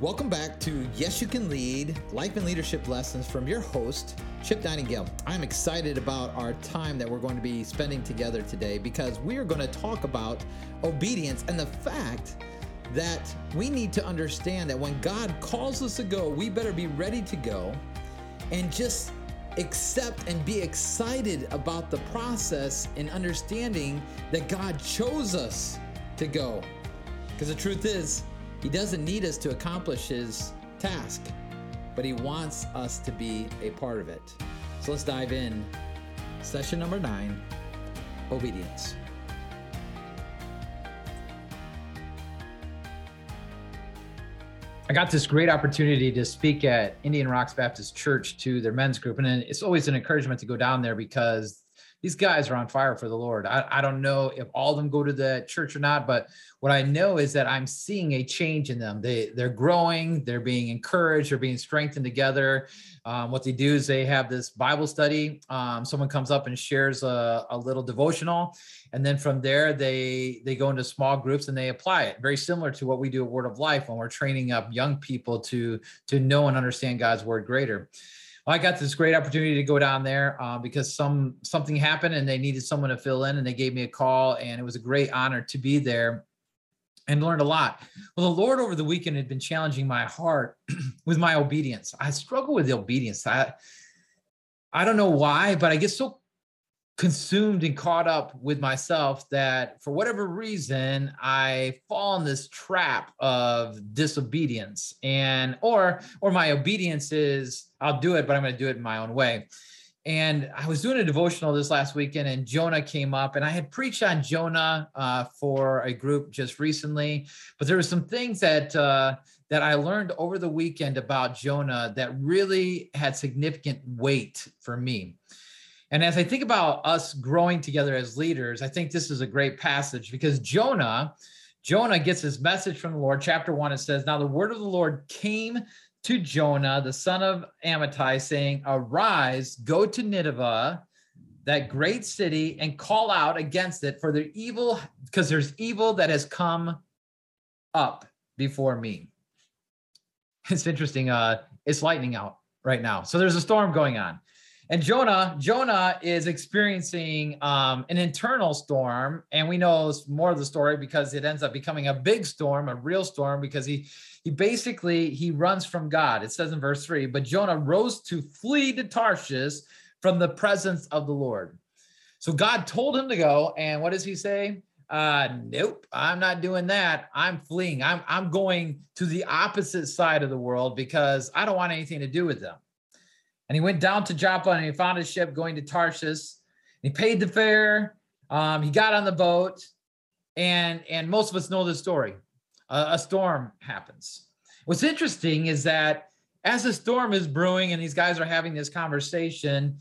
Welcome back to Yes You Can Lead Life and Leadership Lessons from your host, Chip Nightingale. I'm excited about our time that we're going to be spending together today because we are going to talk about obedience and the fact that we need to understand that when God calls us to go, we better be ready to go and just accept and be excited about the process and understanding that God chose us to go. Because the truth is, he doesn't need us to accomplish his task, but he wants us to be a part of it. So let's dive in. Session number nine obedience. I got this great opportunity to speak at Indian Rocks Baptist Church to their men's group. And it's always an encouragement to go down there because these guys are on fire for the Lord. I, I don't know if all of them go to the church or not, but what I know is that I'm seeing a change in them. They they're growing, they're being encouraged, they're being strengthened together. Um, what they do is they have this Bible study. Um, someone comes up and shares a, a little devotional, and then from there they they go into small groups and they apply it. Very similar to what we do at Word of Life when we're training up young people to to know and understand God's word greater. I got this great opportunity to go down there uh, because some something happened and they needed someone to fill in, and they gave me a call, and it was a great honor to be there and learned a lot. Well, the Lord over the weekend had been challenging my heart with my obedience. I struggle with the obedience. I I don't know why, but I get so consumed and caught up with myself that for whatever reason i fall in this trap of disobedience and or or my obedience is i'll do it but i'm going to do it in my own way. And i was doing a devotional this last weekend and jonah came up and i had preached on jonah uh, for a group just recently but there were some things that uh, that i learned over the weekend about jonah that really had significant weight for me and as I think about us growing together as leaders, I think this is a great passage because Jonah, Jonah gets his message from the Lord. Chapter one, it says, Now the word of the Lord came to Jonah, the son of Amittai, saying, Arise, go to Nineveh, that great city, and call out against it for the evil, because there's evil that has come up before me. It's interesting. Uh, it's lightning out right now. So there's a storm going on. And Jonah, Jonah is experiencing um, an internal storm, and we know more of the story because it ends up becoming a big storm, a real storm, because he he basically he runs from God. It says in verse three, but Jonah rose to flee to Tarshish from the presence of the Lord. So God told him to go, and what does he say? Uh, nope, I'm not doing that. I'm fleeing. I'm I'm going to the opposite side of the world because I don't want anything to do with them. And he went down to Joppa and he found a ship going to Tarshish. He paid the fare. Um, he got on the boat, and and most of us know the story. Uh, a storm happens. What's interesting is that as a storm is brewing and these guys are having this conversation,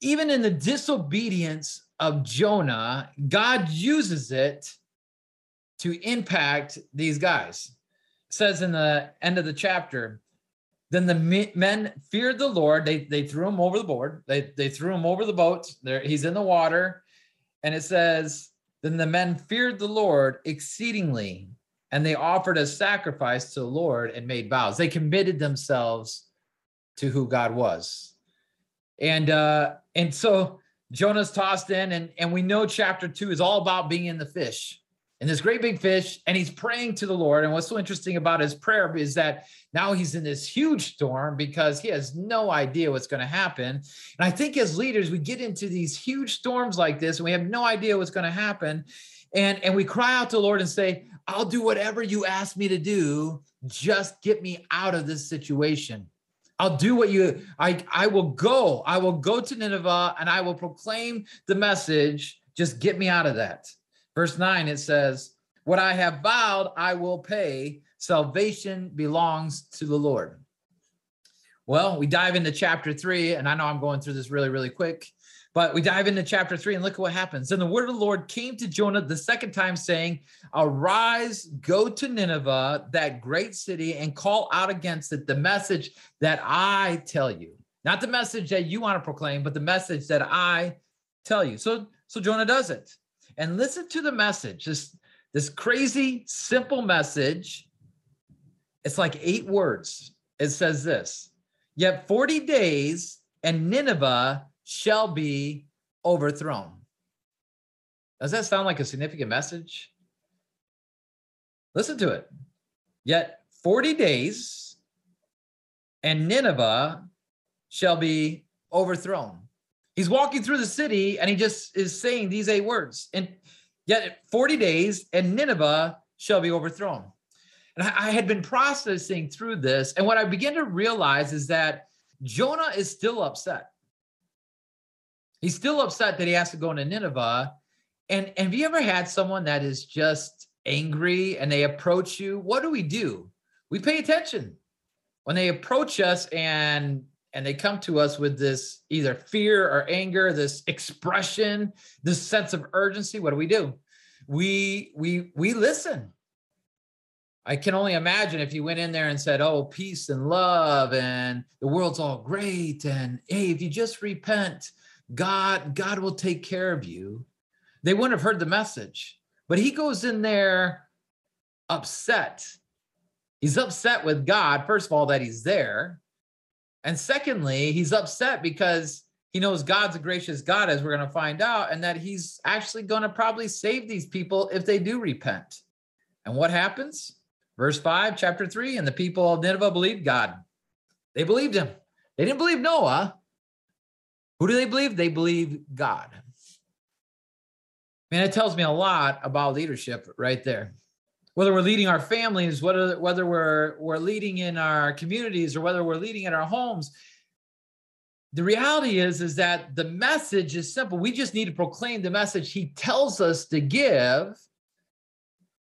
even in the disobedience of Jonah, God uses it to impact these guys. It says in the end of the chapter, then the men feared the Lord. They they threw him over the board. They they threw him over the boat. There he's in the water, and it says, then the men feared the Lord exceedingly, and they offered a sacrifice to the Lord and made vows. They committed themselves to who God was, and uh, and so Jonah's tossed in, and and we know chapter two is all about being in the fish and this great big fish, and he's praying to the Lord. And what's so interesting about his prayer is that now he's in this huge storm because he has no idea what's going to happen. And I think as leaders, we get into these huge storms like this, and we have no idea what's going to happen. And, and we cry out to the Lord and say, I'll do whatever you ask me to do. Just get me out of this situation. I'll do what you I I will go. I will go to Nineveh and I will proclaim the message. Just get me out of that. Verse 9, it says, What I have vowed, I will pay. Salvation belongs to the Lord. Well, we dive into chapter three, and I know I'm going through this really, really quick, but we dive into chapter three and look at what happens. And the word of the Lord came to Jonah the second time, saying, Arise, go to Nineveh, that great city, and call out against it the message that I tell you. Not the message that you want to proclaim, but the message that I tell you. So, so Jonah does it and listen to the message. This this crazy simple message It's like eight words. It says this Yet 40 days and Nineveh shall be overthrown. Does that sound like a significant message? Listen to it. Yet 40 days and Nineveh shall be overthrown. He's walking through the city and he just is saying these eight words. And yet 40 days and Nineveh shall be overthrown. And I had been processing through this. And what I began to realize is that Jonah is still upset. He's still upset that he has to go into Nineveh. And, and have you ever had someone that is just angry and they approach you? What do we do? We pay attention. When they approach us and and they come to us with this either fear or anger, this expression, this sense of urgency, what do we do? We we we listen. I can only imagine if you went in there and said, "Oh, peace and love and the world's all great and hey, if you just repent, God God will take care of you." They wouldn't have heard the message. But he goes in there upset. He's upset with God, first of all, that he's there. And secondly, he's upset because he knows God's a gracious God, as we're going to find out, and that he's actually going to probably save these people if they do repent. And what happens? Verse 5, chapter 3 And the people of Nineveh believed God. They believed him. They didn't believe Noah. Who do they believe? They believe God. Man, it tells me a lot about leadership right there. Whether we're leading our families, whether whether we're we're leading in our communities, or whether we're leading in our homes, the reality is is that the message is simple. We just need to proclaim the message He tells us to give,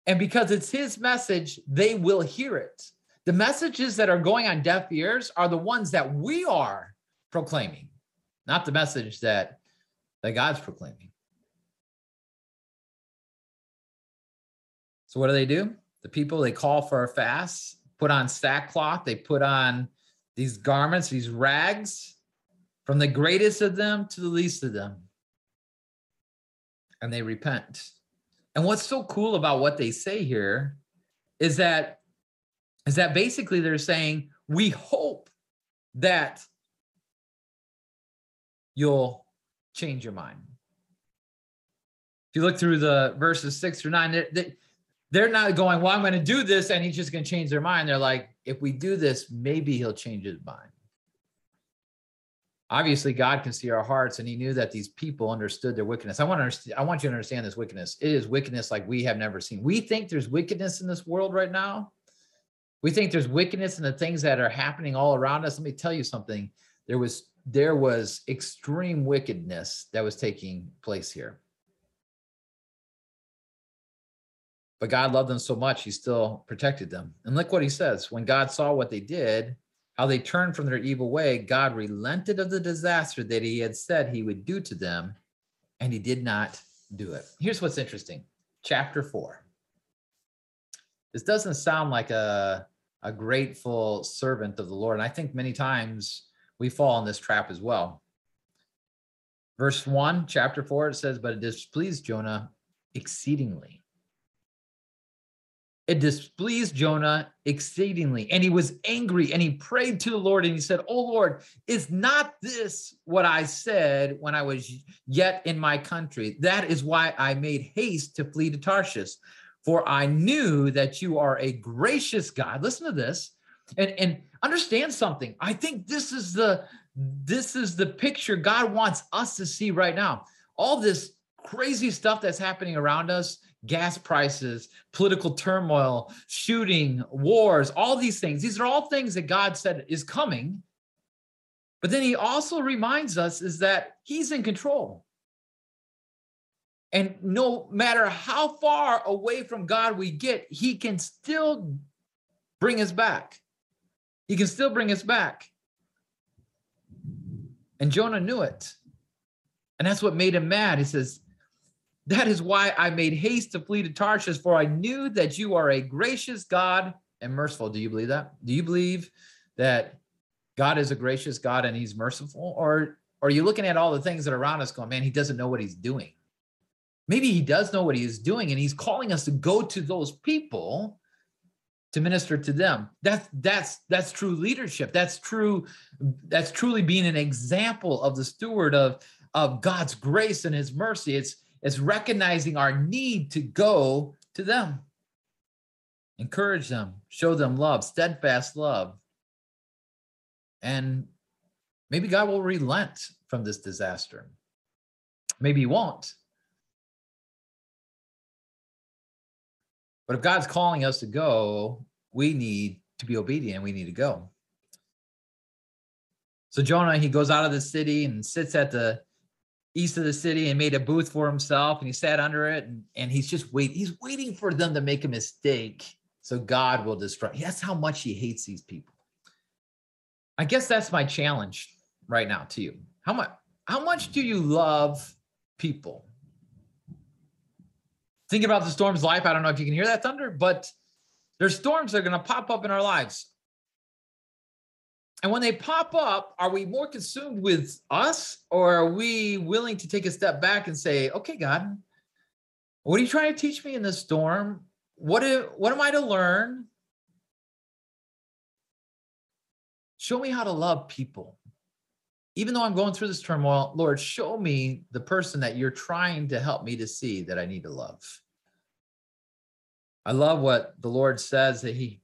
and because it's His message, they will hear it. The messages that are going on deaf ears are the ones that we are proclaiming, not the message that that God's proclaiming. So what do they do? The people they call for a fast, put on sackcloth, they put on these garments, these rags, from the greatest of them to the least of them. And they repent. And what's so cool about what they say here is that is that basically they're saying we hope that you'll change your mind. If you look through the verses six through nine, they, they're not going, well, I'm going to do this and he's just going to change their mind. They're like, if we do this, maybe he'll change his mind. Obviously, God can see our hearts, and He knew that these people understood their wickedness. I want to, I want you to understand this wickedness. It is wickedness like we have never seen. We think there's wickedness in this world right now. We think there's wickedness in the things that are happening all around us. Let me tell you something. There was there was extreme wickedness that was taking place here. But God loved them so much, he still protected them. And look what he says when God saw what they did, how they turned from their evil way, God relented of the disaster that he had said he would do to them, and he did not do it. Here's what's interesting chapter four. This doesn't sound like a, a grateful servant of the Lord. And I think many times we fall in this trap as well. Verse one, chapter four, it says, But it displeased Jonah exceedingly it displeased Jonah exceedingly, and he was angry and he prayed to the Lord and he said, Oh Lord, is not this what I said when I was yet in my country? That is why I made haste to flee to Tarshish, for I knew that you are a gracious God. Listen to this and, and understand something. I think this is the this is the picture God wants us to see right now. All this crazy stuff that's happening around us gas prices, political turmoil, shooting, wars, all these things. These are all things that God said is coming. But then he also reminds us is that he's in control. And no matter how far away from God we get, he can still bring us back. He can still bring us back. And Jonah knew it. And that's what made him mad. He says, that is why I made haste to flee to Tarshish, for I knew that you are a gracious God and merciful. Do you believe that? Do you believe that God is a gracious God and he's merciful? Or, or are you looking at all the things that are around us going, man, he doesn't know what he's doing? Maybe he does know what he is doing and he's calling us to go to those people to minister to them. That's that's that's true leadership. That's true. That's truly being an example of the steward of of God's grace and His mercy. It's it's recognizing our need to go to them, encourage them, show them love, steadfast love, and maybe God will relent from this disaster. Maybe He won't. But if God's calling us to go, we need to be obedient. We need to go. So Jonah, he goes out of the city and sits at the east of the city and made a booth for himself and he sat under it and, and he's just wait he's waiting for them to make a mistake so God will destroy. That's how much he hates these people. I guess that's my challenge right now to you. How much how much do you love people? Think about the storm's life. I don't know if you can hear that thunder, but there's storms that are going to pop up in our lives. And when they pop up, are we more consumed with us or are we willing to take a step back and say, okay, God, what are you trying to teach me in this storm? What, do, what am I to learn? Show me how to love people. Even though I'm going through this turmoil, Lord, show me the person that you're trying to help me to see that I need to love. I love what the Lord says that he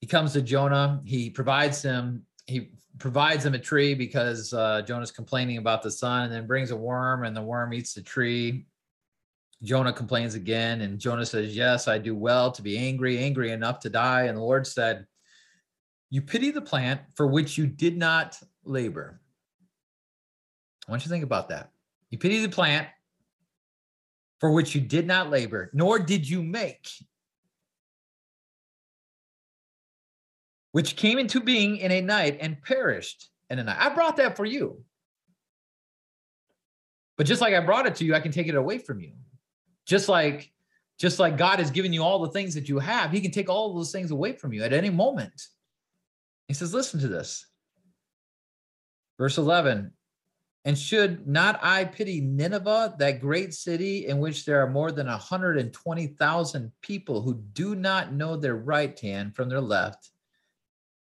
he comes to Jonah, he provides him he provides him a tree because uh, Jonah's complaining about the sun and then brings a worm and the worm eats the tree. Jonah complains again and Jonah says, "Yes, I do well to be angry, angry enough to die." And the Lord said, "You pity the plant for which you did not labor." I want you to think about that. You pity the plant for which you did not labor, nor did you make, which came into being in a night and perished in a night. I brought that for you. But just like I brought it to you, I can take it away from you. Just like just like God has given you all the things that you have, he can take all those things away from you at any moment. He says, listen to this. Verse 11, and should not I pity Nineveh, that great city in which there are more than 120,000 people who do not know their right hand from their left,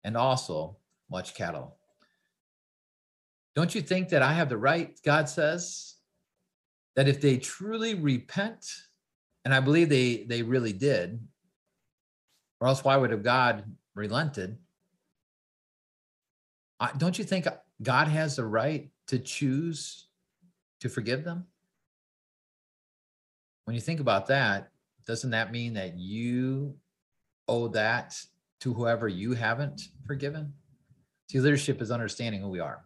and also much cattle. Don't you think that I have the right, God says, that if they truly repent, and I believe they, they really did, or else why would have God relented? don't you think God has the right to choose to forgive them? When you think about that, doesn't that mean that you owe that to whoever you haven't forgiven. See, leadership is understanding who we are,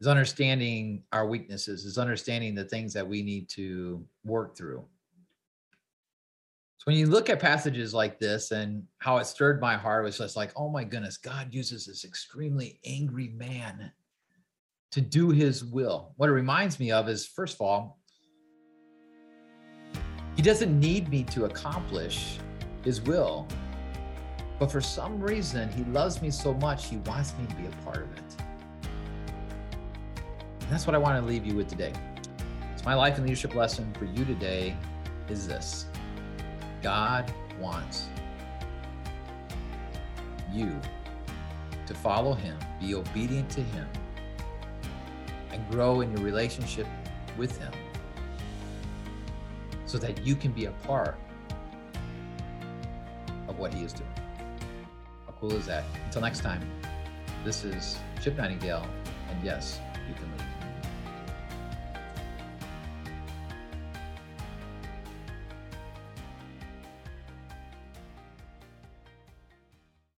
is understanding our weaknesses, is understanding the things that we need to work through. So when you look at passages like this and how it stirred my heart, was just like, oh my goodness, God uses this extremely angry man to do his will. What it reminds me of is, first of all, he doesn't need me to accomplish his will. But for some reason, he loves me so much, he wants me to be a part of it. And that's what I want to leave you with today. So, my life and leadership lesson for you today is this God wants you to follow him, be obedient to him, and grow in your relationship with him so that you can be a part of what he is doing cool is that? Until next time, this is Chip Nightingale, and yes.